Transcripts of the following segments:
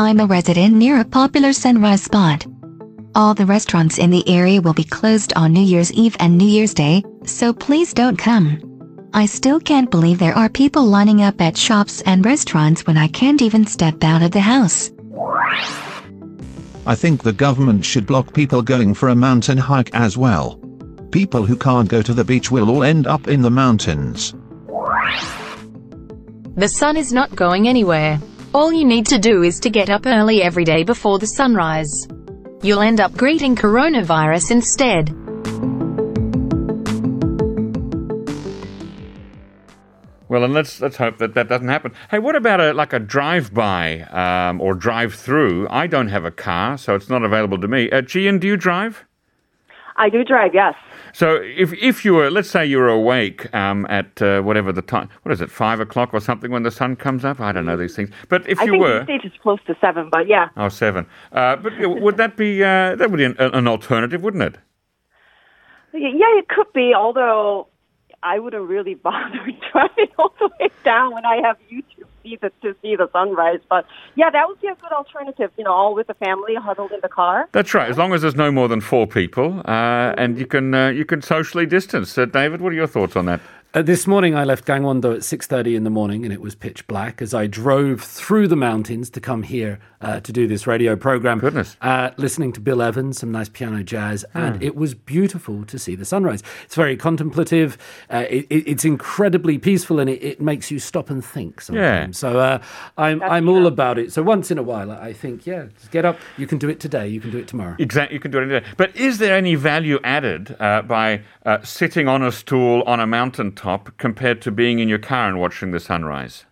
I'm a resident near a popular sunrise spot. All the restaurants in the area will be closed on New Year's Eve and New Year's Day, so please don't come. I still can't believe there are people lining up at shops and restaurants when I can't even step out of the house. I think the government should block people going for a mountain hike as well. People who can't go to the beach will all end up in the mountains. The sun is not going anywhere. All you need to do is to get up early every day before the sunrise. You'll end up greeting coronavirus instead. Well, and let's let's hope that that doesn't happen. Hey, what about a like a drive-by um, or drive-through? I don't have a car, so it's not available to me. Uh, Gian, do you drive? I do drive, yes. So if if you were, let's say you were awake um, at uh, whatever the time, what is it, five o'clock or something when the sun comes up? I don't know these things. But if I you think were, the stage is close to seven, but yeah. oh seven, uh, but would that be uh, that would be an, an alternative, wouldn't it? Yeah, it could be, although I wouldn't really bother driving all the way down when I have YouTube see the, to see the sunrise. But yeah, that would be a good alternative, you know, all with the family huddled in the car. That's right. As long as there's no more than four people, uh, and you can uh, you can socially distance. Uh, David, what are your thoughts on that? Uh, this morning, I left Gangwon-do at 6.30 in the morning, and it was pitch black as I drove through the mountains to come here uh, to do this radio program. Goodness. Uh, listening to Bill Evans, some nice piano jazz, and it was beautiful to see the sunrise. It's very contemplative. Uh, it, it- it's incredibly peaceful, and it, it makes you stop and think sometimes. So uh, I'm, I'm all about it. So once in a while, I think, yeah, just get up. You can do it today. You can do it tomorrow. Exactly, you can do it any day. But is there any value added uh, by uh, sitting on a stool on a mountaintop compared to being in your car and watching the sunrise?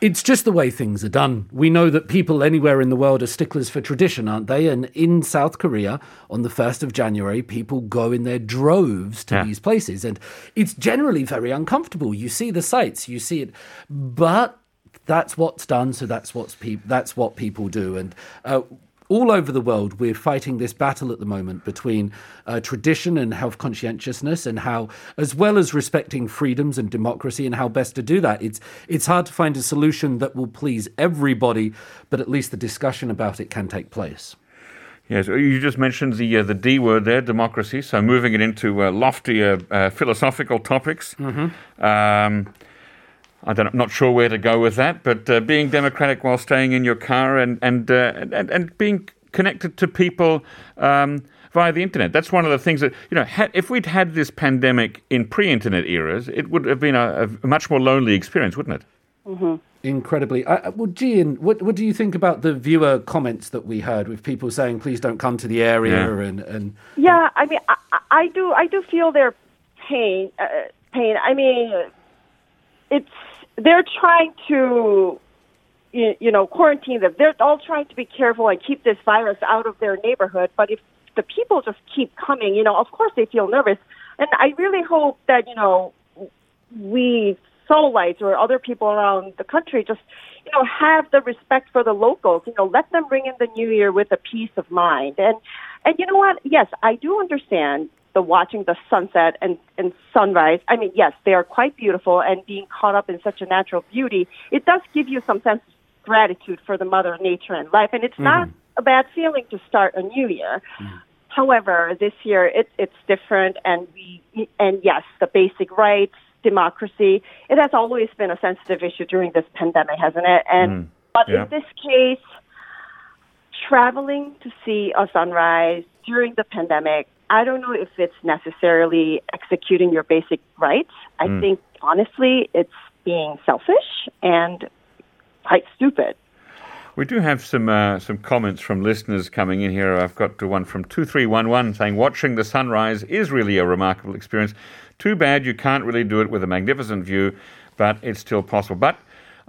It's just the way things are done. We know that people anywhere in the world are sticklers for tradition, aren't they? And in South Korea, on the 1st of January, people go in their droves to Yeah. these places. And it's generally very uncomfortable. You see the sights, you see it. But that's what's done, so that's, what's peop that's what people do. And uh, all over the world, we're fighting this battle at the moment between uh, tradition and health conscientiousness, and how, as well as respecting freedoms and democracy, and how best to do that. It's it's hard to find a solution that will please everybody, but at least the discussion about it can take place. Yes, you just mentioned the uh, the D word there, democracy. So moving it into uh, loftier uh, philosophical topics. Um, I don't, I'm not sure where to go with that, but uh, being democratic while staying in your car and and uh, and, and being connected to people um, via the internet. That's one of the things that you know. Had, if we'd had this pandemic in pre-internet eras, it would have been a, a much more lonely experience, wouldn't it? Incredibly. Uh, well, Gian, what what do you think about the viewer comments that we heard with people saying, "Please don't come to the area," Yeah. and and Yeah, I mean, I, I- I do, I do feel their pain. Uh, pain. I mean, it's they're trying to, you, know, quarantine them. They're all trying to be careful and keep this virus out of their neighborhood. But if the people just keep coming, you know, of course they feel nervous. And I really hope that you know we Seoulites or other people around the country just, you know, have the respect for the locals. You know, let them ring in the new year with a peace of mind. And and you know what? Yes, I do understand the watching the sunset and and sunrise. I mean, yes, they are quite beautiful, and being caught up in such a natural beauty, it does give you some sense of gratitude for the mother nature and life. And it's not mm-hmm. a bad feeling to start a new year. Mm-hmm. However, this year it's it's different, and we and yes, the basic rights, democracy. It has always been a sensitive issue during this pandemic, hasn't it? And mm-hmm. but yeah. in this case, traveling to see a sunrise during the pandemic, I don't know if it's necessarily executing your basic rights. I think honestly, it's being selfish and quite stupid. We do have some uh, some comments from listeners coming in here. I've got one from two three one one saying watching the sunrise is really a remarkable experience. Too bad you can't really do it with a magnificent view, but it's still possible. But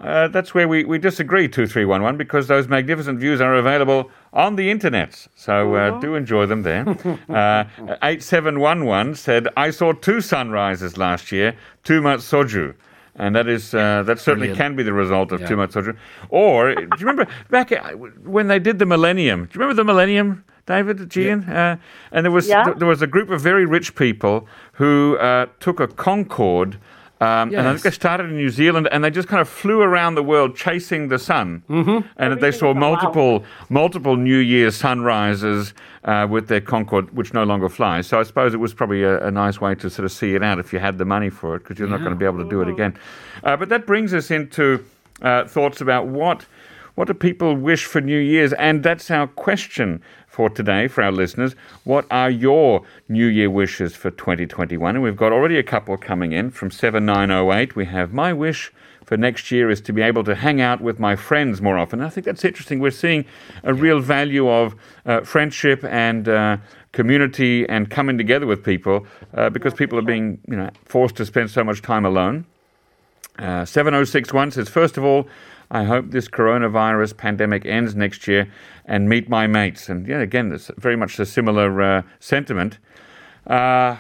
uh, that's where we, we disagree, 2311, because those magnificent views are available on the internet. So uh, do enjoy them there. uh, 8711 said, I saw two sunrises last year, too much soju. And that is uh, that certainly Brilliant. can be the result of Yeah. too much soju. Or do you remember back when they did the Millennium? Do you remember the Millennium, David, Gian? Uh, and there was Yeah. there was a group of very rich people who uh, took a Concorde Um, And I think they started in New Zealand, and they just kind of flew around the world chasing the sun. Mm-hmm. And they saw Everything is multiple multiple New Year sunrises uh, with their Concorde, which no longer flies. So I suppose it was probably a, a nice way to sort of see it out if you had the money for it, because you're not going to be able to do it again. Uh, but that brings us into uh, thoughts about what what do people wish for New Year's, and that's our question for today for our listeners. What are your New Year wishes for 2021? And we've got already a couple coming in from 7908. We have my wish for next year is to be able to hang out with my friends more often. I think that's interesting. We're seeing a real value of uh, friendship and uh, community and coming together with people uh, because people are being, you know, forced to spend so much time alone. Uh, 7061 says, First of all, I hope this coronavirus pandemic ends next year and meet my mates. And yeah, again, it's very much a similar uh, sentiment. Uh,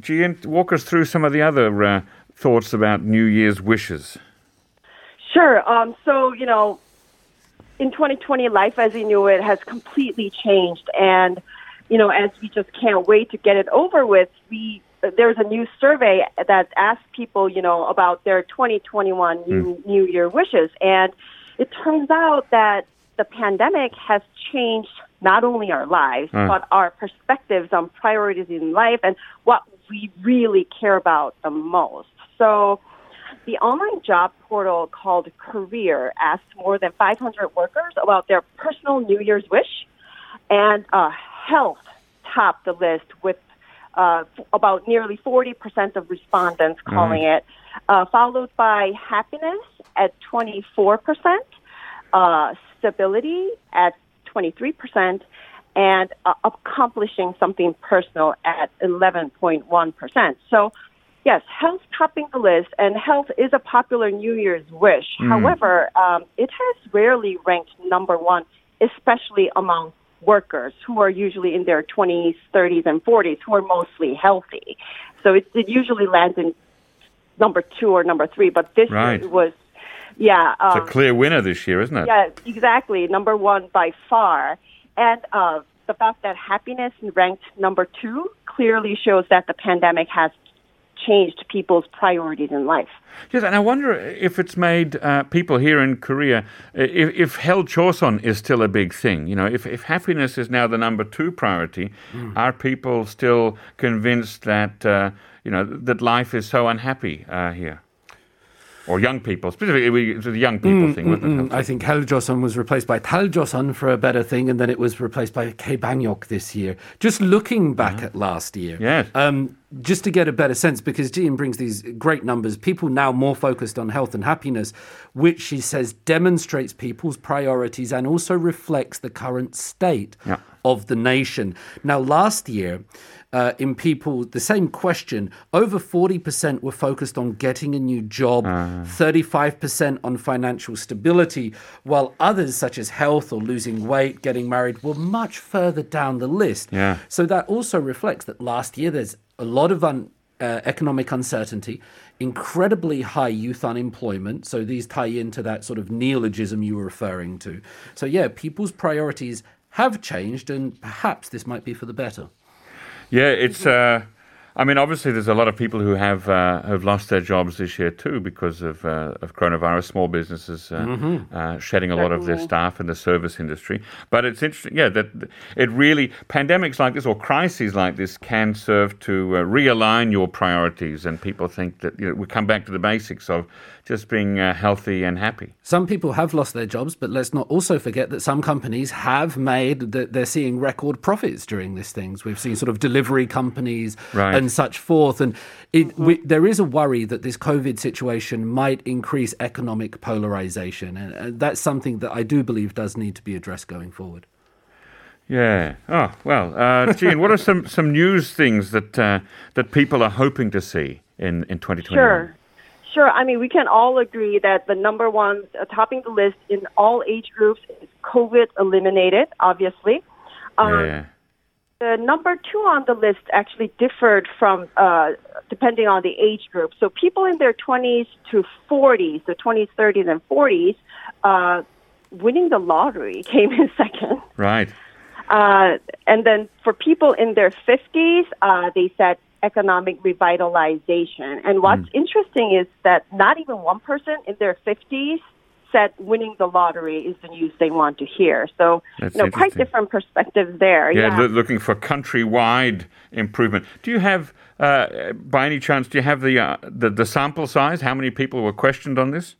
Gian, walk us through some of the other uh, thoughts about New Year's wishes. Sure. Um, so, you know, in 2020, life as we knew it has completely changed. And, you know, as we just can't wait to get it over with, we there's a new survey that asks people, you know, about their 2021 new, New Year wishes. And it turns out that the pandemic has changed not only our lives, Mm. but our perspectives on priorities in life and what we really care about the most. So, the online job portal called Career asked more than 500 workers about their personal New Year's wish, and uh, health topped the list with uh, f- about nearly 40% of respondents calling it, uh, followed by happiness at 24%, uh, stability at 23%, and uh, accomplishing something personal at 11.1%. So, yes, health topping the list, and health is a popular New Year's wish. However, um, it has rarely ranked number one, especially among workers who are usually in their 20s, 30s, and 40s, who are mostly healthy. So it, it usually lands in number two or number three, but this Right. year it was, yeah. It's Um, a clear winner this year, isn't it? yeah, exactly. Number one by far. And uh, the fact that happiness ranked number two clearly shows that the pandemic has changed people's priorities in life. Yes, and I wonder if it's made uh, people here in Korea, if, if Hell Joseon is still a big thing, you know, if, if happiness is now the number two priority, are people still convinced that, uh, you know, that life is so unhappy uh, here? Or young people, specifically we- it's a young people thing, wasn't it? Mm, I think Hell Joseon was replaced by Taljoseon for a better thing, and then it was replaced by K Bangok this year. Just looking back at last year, Yes. um, just to get a better sense, because Gian brings these great numbers, people now more focused on health and happiness, which she says demonstrates people's priorities and also reflects the current state Yeah. of the nation. Now, last year, uh, in people, the same question, over 40% were focused on getting a new job, 35% on financial stability, while others, such as health or losing weight, getting married, were much further down the list. Yeah. So that also reflects that last year there's a lot of un, uh, economic uncertainty, incredibly high youth unemployment. So these tie into that sort of neologism you were referring to. So, yeah, people's priorities have changed, and perhaps this might be for the better. Yeah, it's. Uh, I mean, obviously, there's a lot of people who have uh, have lost their jobs this year too because of uh, of coronavirus. Small businesses uh, uh, shedding a lot of their staff in the service industry. But it's interesting, yeah, that it really pandemics like this or crises like this can serve to uh, realign your priorities, and people think that you know, we come back to the basics of just being uh, healthy and happy. Some people have lost their jobs, but let's not also forget that some companies have made that they're seeing record profits during these things. We've seen sort of delivery companies Right. and such forth, and it, we, there is a worry that this COVID situation might increase economic polarization, and, and that's something that I do believe does need to be addressed going forward. Yeah. Oh well, uh, Jean, what are some, some news things that uh, that people are hoping to see in in 2021? Sure. Sure. I mean, we can all agree that the number one uh, topping the list in all age groups is COVID eliminated, obviously. Um, Yeah. The number two on the list actually differed from uh, depending on the age group. So people in their 20s to 40s, the 20s, 30s, and 40s, uh, winning the lottery came in second. Right. Uh, and then for people in their 50s, uh, they said economic revitalization. And what's interesting is that not even one person in their 50s said winning the lottery is the news they want to hear. So, That's you know, quite different perspectives there. Yeah, Yeah. loo- looking for countrywide improvement. Do you have, uh, by any chance, do you have the, uh, the the sample size? How many people were questioned on this?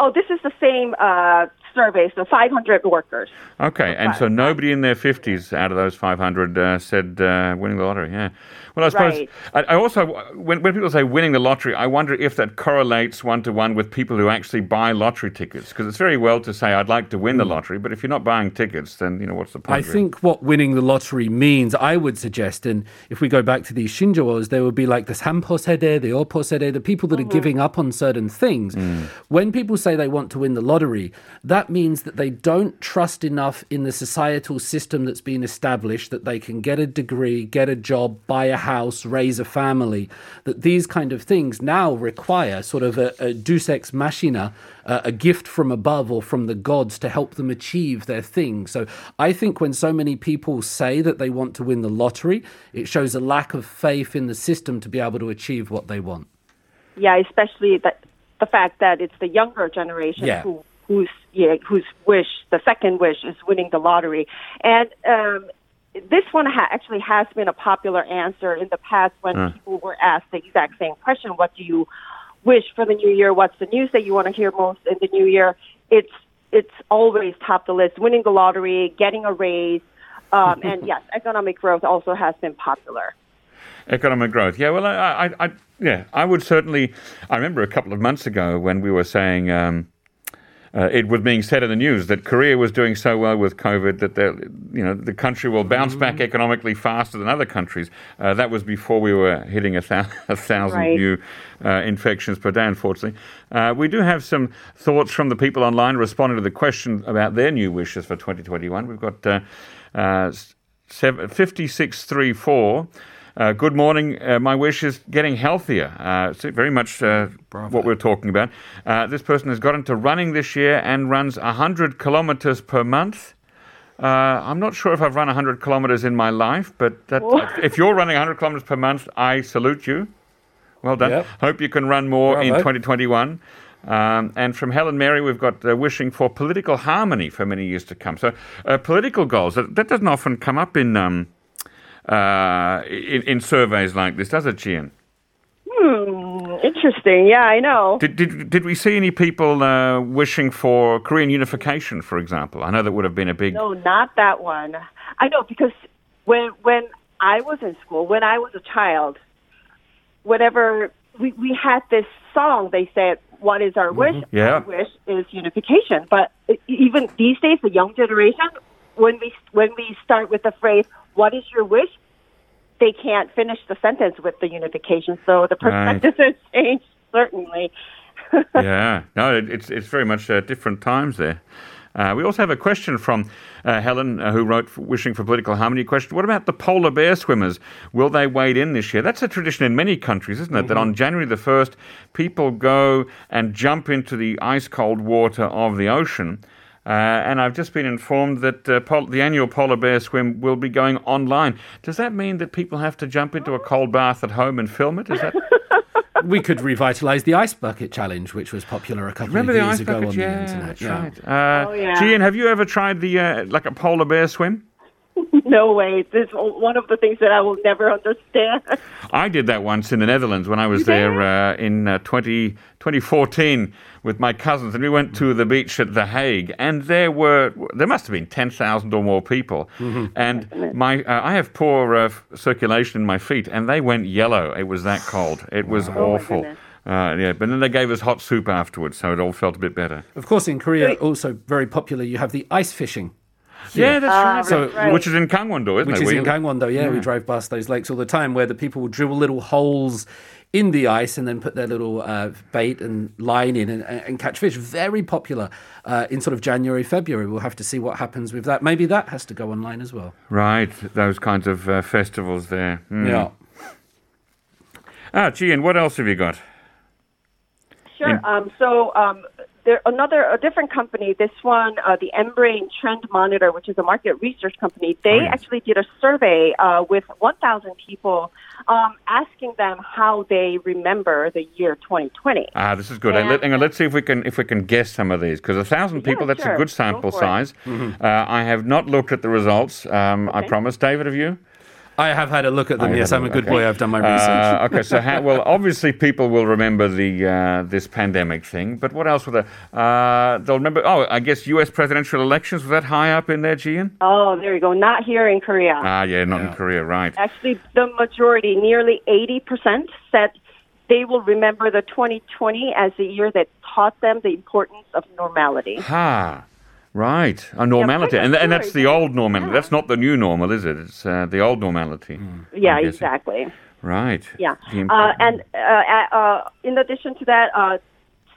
oh, this is the same uh, survey, so 500 workers. Okay, and so nobody in their 50s out of those 500 uh, said uh, winning the lottery. Yeah. Well, I suppose Right. I, I also when when people say winning the lottery, I wonder if that correlates one to one with people who actually buy lottery tickets because it's very well to say I'd like to win the mm. lottery, but if you're not buying tickets, then you know what's the point? I really? think what winning the lottery means, I would suggest, and if we go back to these shinjos, there would be like the sampo sedae, the opo sedae, the people that are mm-hmm. giving up on certain things. Mm. When people say they want to win the lottery, that means that they don't trust enough in the societal system that's been established that they can get a degree, get a job, buy a house, raise a family. That these kind of things now require sort of a, a deus ex machina, uh, a gift from above or from the gods to help them achieve their thing. So I think when so many people say that they want to win the lottery, it shows a lack of faith in the system to be able to achieve what they want. Yeah, especially that the fact that it's the younger generation Yeah. who whose yeah, whose wish, the second wish, is winning the lottery. And um, this one ha- actually has been a popular answer in the past when people were asked the exact same question: What do you wish for the new year? What's the news that you want to hear most in the new year? It's it's always top the list: winning the lottery, getting a raise, um, and yes, economic growth also has been popular. Economic growth. Yeah, well, I, I, I, yeah, I would certainly. I remember a couple of months ago when we were saying um, uh, it was being said in the news that Korea was doing so well with COVID that the, you know the country will bounce back economically faster than other countries. Uh, that was before we were hitting a, thou- a thousand Right. new uh, infections per day. Unfortunately, uh, we do have some thoughts from the people online responding to the question about their new wishes for 2021. We've got uh, uh, seven, 5634. Uh, good morning. Uh, my wish is getting healthier. Uh, it's very much uh, what we're talking about. Uh, this person has got into running this year and runs 100 kilometers per month. Uh, I'm not sure if I've run 100 kilometers in my life, but that, if you're running 100 kilometers per month, I salute you. Well done. Yep. Hope you can run more in 2021. Um, and from Helen Mary, we've got uh, wishing for political harmony for many years to come. So, uh, political goals, that, that doesn't often come up in, um, uh, in, in surveys like this, does it, Gian? Hmm, interesting. Yeah, I know. Did, did, did we see any people uh, wishing for Korean unification, for example? I know that would have been a big. No, not that one. I know because when when I was in school, when I was a child, whenever we we had this song, they said, "What is our wish? Yeah. Our wish is unification." But even these days, the young generation, when we when we start with the phrase, "What is your wish?" they can't finish the sentence with the unification. So the Right. perspective has changed certainly. yeah, no, it, it's it's very much uh, different times there. Uh, we also have a question from uh, Helen, uh, who wrote "Wishing for Political Harmony." Question: What about the polar bear swimmers? Will they wade in this year? That's a tradition in many countries, isn't it? That on January the first, people go and jump into the ice cold water of the ocean. Uh, and I've just been informed that uh, pol- the annual polar bear swim will be going online. Does that mean that people have to jump into a cold bath at home and film it? Is that? We could revitalise the ice bucket challenge, which was popular a couple Remember of years ago bucket? on yeah, the internet. that's yeah. right. Uh, Oh, yeah. Gian, have you ever tried the uh, like a polar bear swim? no way. This is one of the things that I will never understand. I did that once in the Netherlands when I was there uh, in uh, 20, 2014 with my cousins, and we went to the beach at The Hague, and there were there must have been ten thousand or more people, and my uh, I have poor uh, circulation in my feet, and they went yellow. It was that cold. It was awful. goodness. Uh, yeah, but then they gave us hot soup afterwards, so it all felt a bit better. Of course, in Korea, also very popular, you have the ice fishing. Yeah, that's right. So- right. Which is in Gangwon-do, isn't which it? is We- in Gangwon-do. Yeah, we drove past those lakes all the time, where the people would drill little holes in the ice and then put their little uh, bait and line in and, and catch fish. Very popular uh, in sort of January, February. We'll have to see what happens with that. Maybe that has to go online as well. Right, those kinds of uh, festivals there. Mm. Yeah. Ah, Gian, what else have you got? Sure. In- Um, so um, there another a different company. This one, uh, the Embrain Trend Monitor, which is a market research company. They Oh, yes. actually did a survey uh, with 1,000 people, um, asking them how they remember the year 2020. Ah, this is good. Yeah. Let, hang on, let's see if we can if we can guess some of these because a thousand people that's a sure. good Go sample for it. size. Uh, I have not looked at the results. Um, I promise. David, have you? I have had a look at them. Oh, yes, had a I'm a look, good okay. boy. I've done my research. Uh, okay, so how, well, obviously people will remember the uh, this pandemic thing, but what else will they? Uh, they'll remember. Oh, I guess U.S. presidential elections was that high up in there, Gian? Oh, there you go. Not here in Korea. Ah, yeah, not in Korea, right? Actually, the majority, nearly 80%, said they will remember the 2020 as the year that taught them the importance of normality. Ha. Right, a normality, quite and, and that's the old normality. That's not the new normal, is it? It's uh, the old normality. Yeah, exactly. Right. Yeah. Uh, and uh, uh, in addition to that, uh,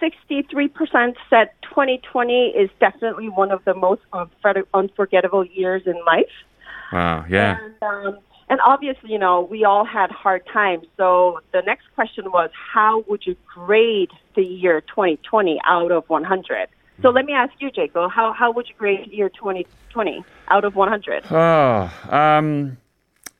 63% said 2020 is definitely one of the most unforgettable years in life. wow, yeah. And, um, and obviously, you know, we all had hard times. So the next question was, how would you grade the year 2020 out of 100? So let me ask you, Jacob, how, how would you grade year 2020 out of 100? Oh, um,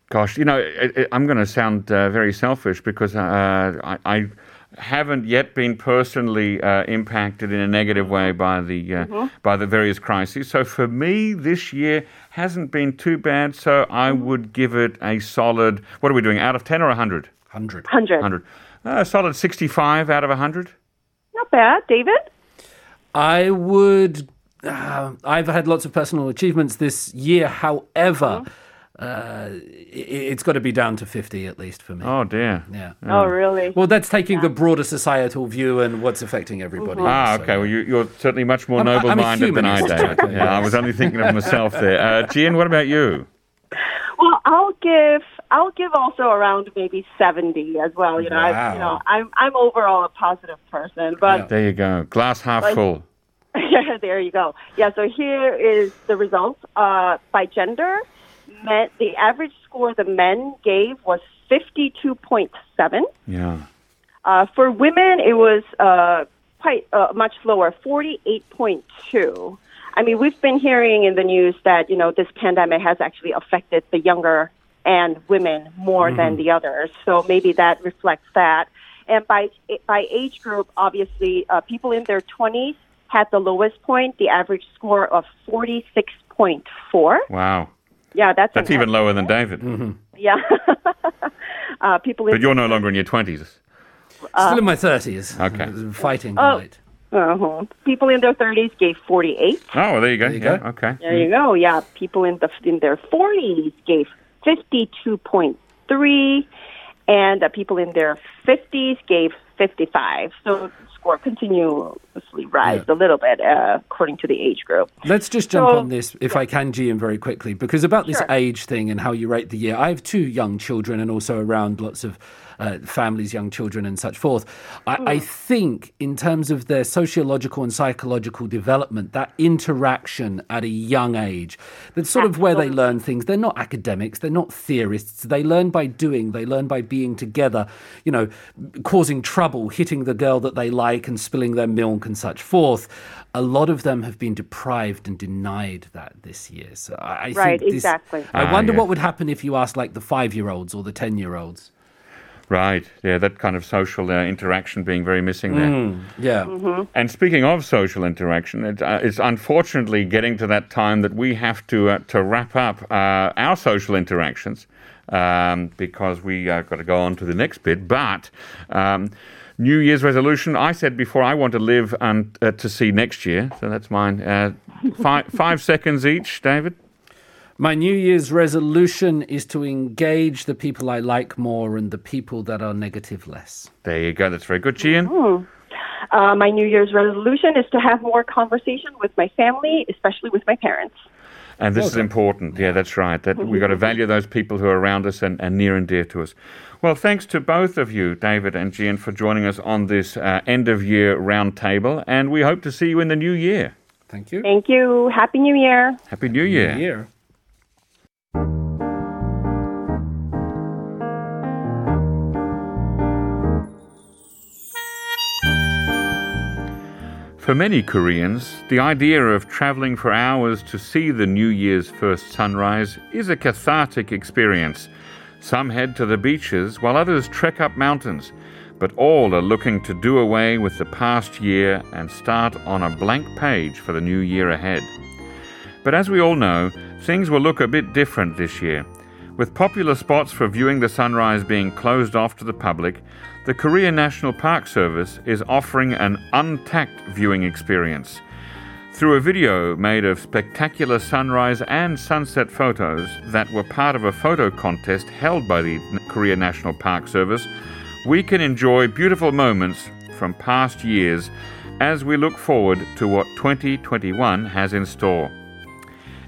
gosh, you know, it, it, I'm going to sound uh, very selfish because uh, I, I haven't yet been personally uh, impacted in a negative way by the uh, by the various crises. So for me, this year hasn't been too bad. So I would give it a solid. What are we doing? Out of ten or hundred? Hundred. 100. Hundred. A solid sixty-five out of hundred. Not bad. David? I would. Uh, I've had lots of personal achievements this year. However, uh, i it's got to be down to 50 at least for me. Oh dear. Yeah. Oh, really? Well, that's taking the broader societal view and what's affecting everybody. Ah, So- okay. Well, you, you're certainly much more I'm- I'm a noble-minded than I, humanist. David. Yeah, I was only thinking of myself there. Uh, Gian, what about you? Well, I'll give I'll give also around maybe seventy as well. You know, I, you know, I'm I'm overall a positive person, but There you go. Glass half Like- full. there you go. Yeah, so here is the result uh, by gender. Men, the average score the men gave was fifty two point seven. Yeah. Uh, for women, it was uh, quite uh, much lower, forty eight point two. I mean, we've been hearing in the news that you know this pandemic has actually affected the younger and women more than the others. So maybe that reflects that. And by by age group, obviously, uh, people in their twenties had the lowest point, the average score of forty six point four. Wow. Yeah, that's That's even lower than David. Yeah, uh, people in But you're no longer in your 20s. Still in my 30s. Okay. Fighting Oh. light. uh people in their thirties gave forty eight. Oh, well, there you go. There you yeah, go. okay. There you go. Yeah, people in the in their forties gave fifty two point three, and uh, people in their fifties gave fifty five. So the score continuously rise a little bit uh, according to the age group. Let's just jump So- on this, if I can, Gian, very quickly, because about this age thing and how you rate the year. I have two young children and also around lots of uh, families, young children, and such forth. I, I think, in terms of their sociological and psychological development, that interaction at a young age, that's sort of where they learn things. They're not academics, they're not theorists. They learn by doing, they learn by being together, you know, causing trouble, hitting the girl that they like, and spilling their milk and such forth. A lot of them have been deprived and denied that this year. So I, I Right, think this, exactly. I Ah, wonder yeah. what would happen if you asked like the five year olds or the 10 year olds. Right. Yeah, that kind of social uh, interaction being very missing there. Yeah. And speaking of social interaction, it, uh, it's unfortunately getting to that time that we have to uh, to wrap up uh, our social interactions um, because we uh, got to go on to the next bit. But um, New Year's resolution, I said before, I want to live and uh, to see next year. So that's mine. Uh, five, five seconds each, David. My New Year's resolution is to engage the people I like more and the people that are negative less. There you go. That's very good, Gian. Uh, my New Year's resolution is to have more conversation with my family, especially with my parents. And this is important. Yeah, that's right. That we've got to value those people who are around us and, and near and dear to us. Well, thanks to both of you, David and Gian, for joining us on this uh, end of year roundtable. And we hope to see you in the new year. Thank you. Thank you. Happy New Year. Happy New Year. Year. For many Koreans, the idea of traveling for hours to see the New Year's first sunrise is a cathartic experience. Some head to the beaches while others trek up mountains, but all are looking to do away with the past year and start on a blank page for the new year ahead. But as we all know, things will look a bit different this year. With popular spots for viewing the sunrise being closed off to the public, the Korea National Park Service is offering an untacked viewing experience. Through a video made of spectacular sunrise and sunset photos that were part of a photo contest held by the Korea National Park Service, we can enjoy beautiful moments from past years as we look forward to what 2021 has in store.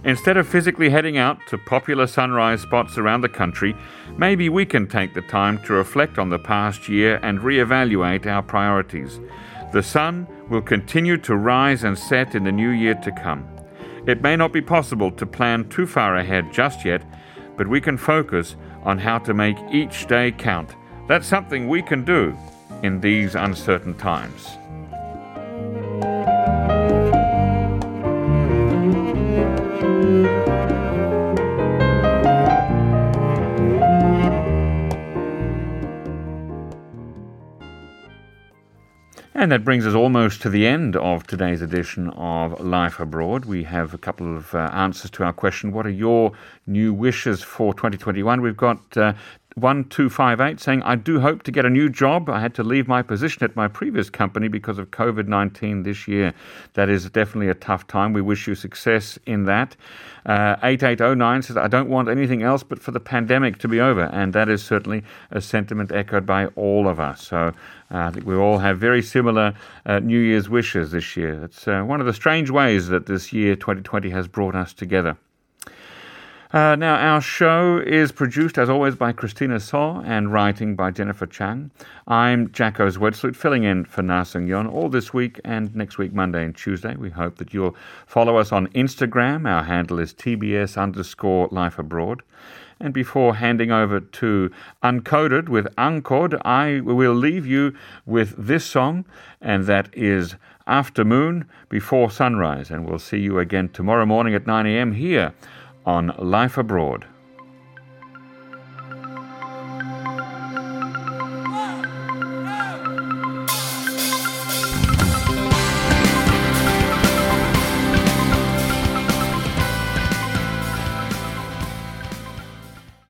Instead of physically heading out to popular sunrise spots around the country, maybe we can take the time to reflect on the past year and reevaluate our priorities. The sun will continue to rise and set in the new year to come. It may not be possible to plan too far ahead just yet, but we can focus on how to make each day count. That's something we can do in these uncertain times. And that brings us almost to the end of today's edition of Life Abroad. We have a couple of uh, answers to our question What are your new wishes for 2021? We've got uh, 1258 saying, I do hope to get a new job. I had to leave my position at my previous company because of COVID 19 this year. That is definitely a tough time. We wish you success in that. Uh, 8809 says, I don't want anything else but for the pandemic to be over. And that is certainly a sentiment echoed by all of us. So uh, I think we all have very similar uh, New Year's wishes this year. It's uh, one of the strange ways that this year, 2020, has brought us together. Uh, now, our show is produced, as always, by Christina Saw and writing by Jennifer Chang. I'm Jacco Zwetsloot, filling in for Na Sung Yon all this week and next week, Monday and Tuesday. We hope that you'll follow us on Instagram. Our handle is TBS underscore Life Abroad. And before handing over to Uncoded with Uncod, I will leave you with this song, and that is After Moon Before Sunrise. And we'll see you again tomorrow morning at 9 a.m. here on Life Abroad.